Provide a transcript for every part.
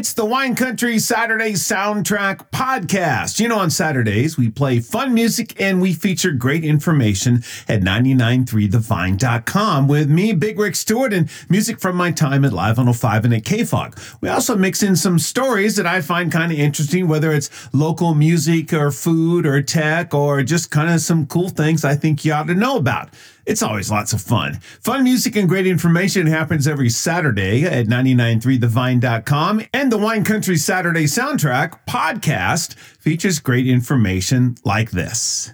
It's the Wine Country Saturday Soundtrack Podcast. You know, on Saturdays, we play fun music and we feature great information at 993thevine.com with me, Big Rick Stewart, and music from my time at Live 105 and at KFOG. We also mix in some stories that I find kind of interesting, whether it's local music or food or tech or just kind of some cool things I think you ought to know about. It's always lots of fun. Fun music and great information happens every Saturday at 993thevine.com. And the Wine Country Saturday Soundtrack podcast features great information like this.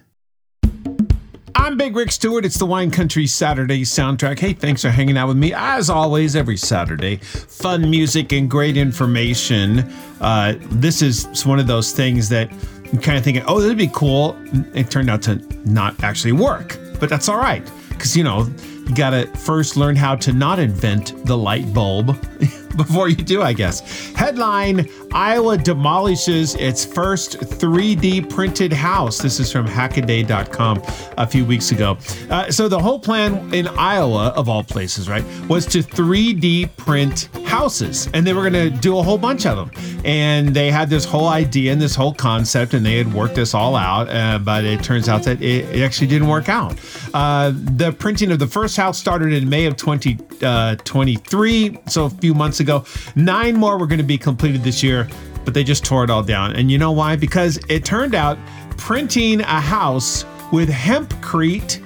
I'm Big Rick Stewart. It's the Wine Country Saturday soundtrack. Hey, thanks for hanging out with me. As always, every Saturday, fun music and great information. Uh, this is one of those things that I'm kind of thinking, oh, that'd be cool. It turned out to not actually work, but that's all right because you know you got to first learn how to not invent the light bulb before you do, I guess. Headline Iowa demolishes its first 3D printed house. This is from hackaday.com a few weeks ago. Uh, so, the whole plan in Iowa, of all places, right, was to 3D print houses. And they were going to do a whole bunch of them. And they had this whole idea and this whole concept, and they had worked this all out. Uh, but it turns out that it, it actually didn't work out. Uh, the printing of the first house started in May of 2023, uh, so a few months ago. Nine more were going to be completed this year, but they just tore it all down. And you know why? Because it turned out printing a house with hempcrete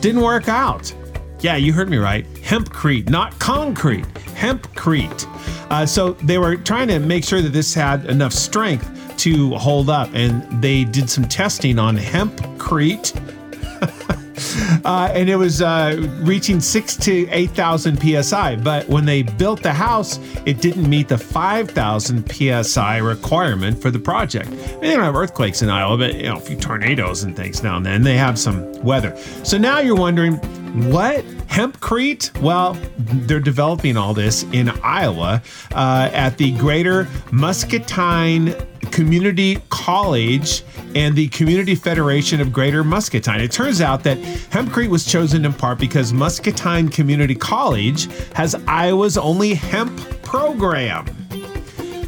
didn't work out. Yeah, you heard me right. Hempcrete, not concrete. Hempcrete. Uh, so they were trying to make sure that this had enough strength to hold up, and they did some testing on hempcrete. uh, and it was uh, reaching six to 8,000 psi. But when they built the house, it didn't meet the 5,000 psi requirement for the project. I mean, they don't have earthquakes in Iowa, but you know, a few tornadoes and things now and then. They have some weather. So now you're wondering, what hempcrete? Well, they're developing all this in Iowa uh, at the Greater Muscatine Community College and the Community Federation of Greater Muscatine. It turns out that hempcrete was chosen in part because Muscatine Community College has Iowa's only hemp program.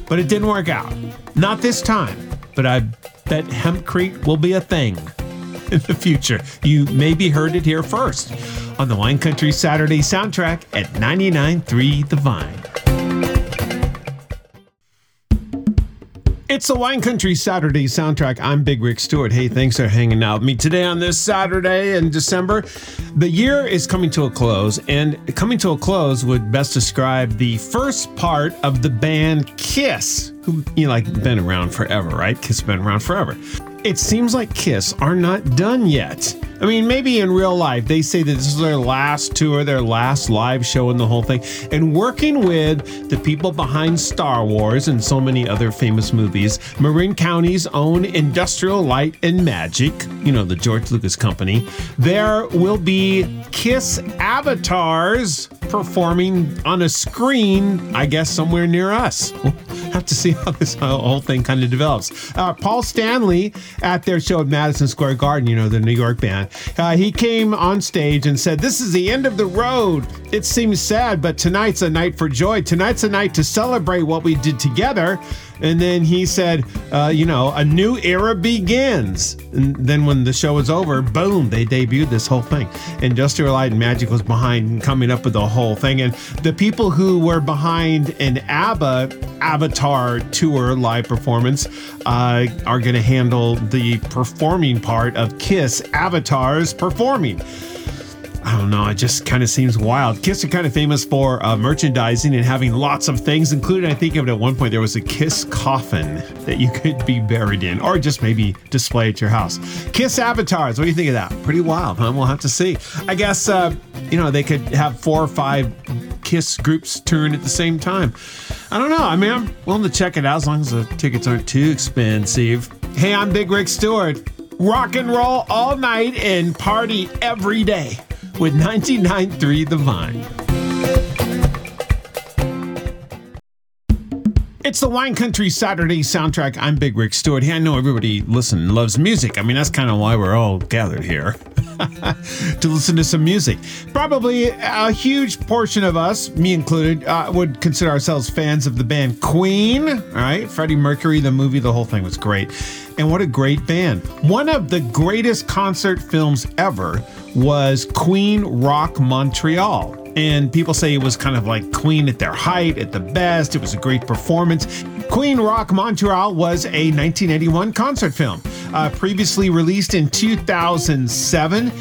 But it didn't work out. Not this time. But I bet hempcrete will be a thing in the future. You maybe heard it here first on the Wine Country Saturday soundtrack at 99.3 The Vine. It's the Wine Country Saturday soundtrack. I'm Big Rick Stewart. Hey, thanks for hanging out with me today on this Saturday in December. The year is coming to a close, and coming to a close would best describe the first part of the band Kiss, who, you know, like, been around forever, right? Kiss been around forever. It seems like Kiss are not done yet. I mean, maybe in real life, they say that this is their last tour, their last live show, and the whole thing. And working with the people behind Star Wars and so many other famous movies, Marin County's own Industrial Light and Magic, you know, the George Lucas company, there will be Kiss avatars performing on a screen, I guess, somewhere near us. We'll have to see how this whole thing kind of develops. Uh, Paul Stanley at their show at Madison Square Garden, you know, the New York band, uh, he came on stage and said, This is the end of the road. It seems sad, but tonight's a night for joy. Tonight's a night to celebrate what we did together. And then he said, uh, You know, a new era begins. And then when the show was over, boom, they debuted this whole thing. Industrial Light and Magic was behind coming up with the whole thing. And the people who were behind an ABBA Avatar tour live performance uh, are going to handle the performing part of Kiss Avatars performing. I don't know. It just kind of seems wild. Kiss are kind of famous for uh, merchandising and having lots of things, including I think of it at one point there was a Kiss coffin that you could be buried in, or just maybe display at your house. Kiss avatars. What do you think of that? Pretty wild, huh? We'll have to see. I guess uh, you know they could have four or five Kiss groups touring at the same time. I don't know. I mean, I'm willing to check it out as long as the tickets aren't too expensive. Hey, I'm Big Rick Stewart. Rock and roll all night and party every day with 99.3 The Vine. It's the Wine Country Saturday soundtrack. I'm Big Rick Stewart. Hey, I know everybody listen loves music. I mean, that's kind of why we're all gathered here. to listen to some music. Probably a huge portion of us, me included, uh, would consider ourselves fans of the band Queen. All right, Freddie Mercury, the movie, the whole thing was great. And what a great band. One of the greatest concert films ever was Queen Rock Montreal. And people say it was kind of like Queen at their height, at the best. It was a great performance. Queen Rock Montreal was a 1981 concert film, uh, previously released in 2007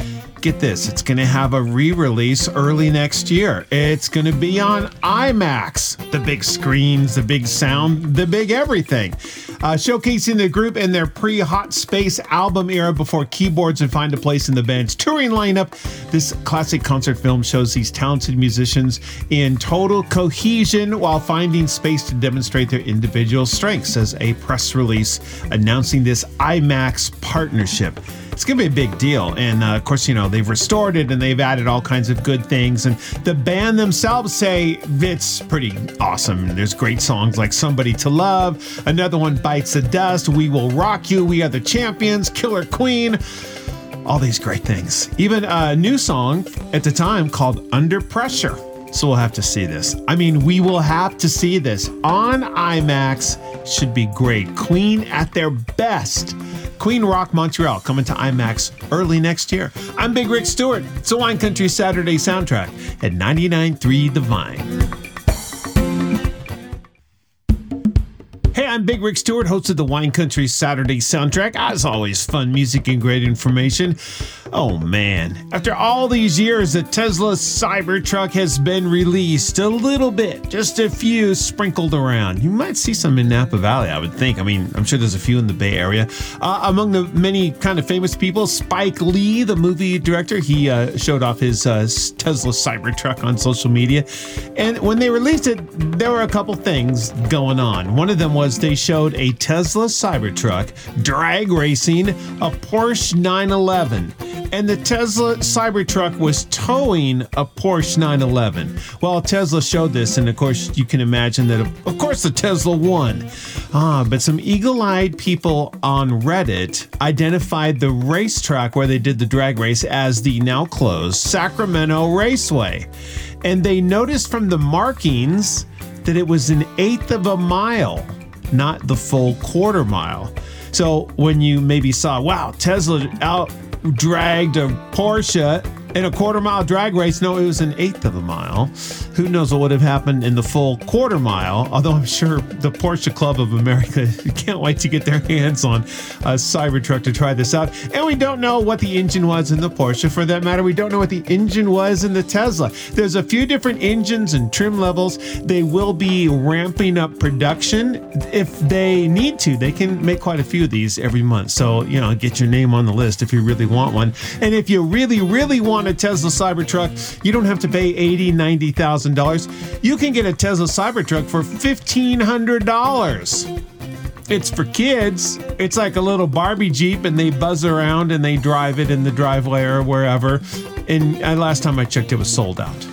get this, it's going to have a re release early next year. It's going to be on IMAX, the big screens, the big sound, the big everything. Uh, showcasing the group in their pre Hot Space album era before keyboards would find a place in the band's touring lineup. This classic concert film shows these talented musicians in total cohesion while finding space to demonstrate their individual strengths, says a press release announcing this IMAX partnership it's going to be a big deal. And uh, of course, you know, they've restored it and they've added all kinds of good things. And the band themselves say it's pretty awesome. There's great songs like Somebody to Love, another one, Bites the Dust, We Will Rock You, We Are the Champions, Killer Queen. All these great things. Even a new song at the time called Under Pressure. So we'll have to see this. I mean, we will have to see this on IMAX. Should be great. Queen at their best. Queen Rock Montreal coming to IMAX early next year. I'm Big Rick Stewart. It's a Wine Country Saturday soundtrack at 99.3 The Vine. I'm Big Rick Stewart, host of the Wine Country Saturday soundtrack. As always, fun music and great information. Oh man, after all these years, the Tesla Cybertruck has been released a little bit, just a few sprinkled around. You might see some in Napa Valley, I would think. I mean, I'm sure there's a few in the Bay Area. Uh, among the many kind of famous people, Spike Lee, the movie director, he uh, showed off his uh, Tesla Cybertruck on social media. And when they released it, there were a couple things going on. One of them was they showed a Tesla Cybertruck drag racing a Porsche 911 and the Tesla Cybertruck was towing a Porsche 911. Well, Tesla showed this, and of course, you can imagine that, of course, the Tesla won. Ah, but some eagle eyed people on Reddit identified the racetrack where they did the drag race as the now closed Sacramento Raceway. And they noticed from the markings that it was an eighth of a mile, not the full quarter mile. So when you maybe saw, wow, Tesla out dragged a Porsche in a quarter mile drag race. No, it was an eighth of a mile. Who knows what would have happened in the full quarter mile? Although I'm sure the Porsche Club of America can't wait to get their hands on a Cybertruck to try this out. And we don't know what the engine was in the Porsche. For that matter, we don't know what the engine was in the Tesla. There's a few different engines and trim levels. They will be ramping up production if they need to. They can make quite a few of these every month. So, you know, get your name on the list if you really want one. And if you really, really want a Tesla Cybertruck, you don't have to pay $80,000, $90,000. You can get a Tesla Cybertruck for $1,500. It's for kids. It's like a little Barbie Jeep, and they buzz around and they drive it in the driveway or wherever. And uh, last time I checked, it was sold out.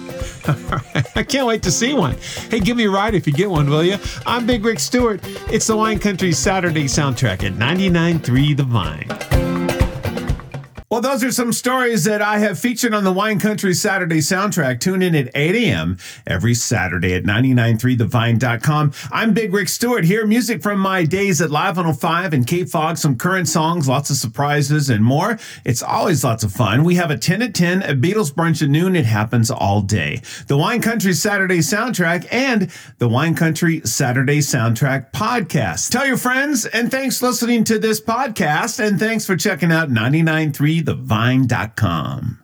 I can't wait to see one. Hey, give me a ride if you get one, will you? I'm Big Rick Stewart. It's the Wine Country Saturday soundtrack at 99.3 The Vine. Well, those are some stories that I have featured on the Wine Country Saturday soundtrack. Tune in at 8 a.m. every Saturday at 993thevine.com. I'm Big Rick Stewart here. Music from my days at Live 105 and KFOG, some current songs, lots of surprises, and more. It's always lots of fun. We have a 10 at 10, a Beatles brunch at noon. It happens all day. The Wine Country Saturday soundtrack and the Wine Country Saturday soundtrack podcast. Tell your friends, and thanks for listening to this podcast, and thanks for checking out 993 thevine.com.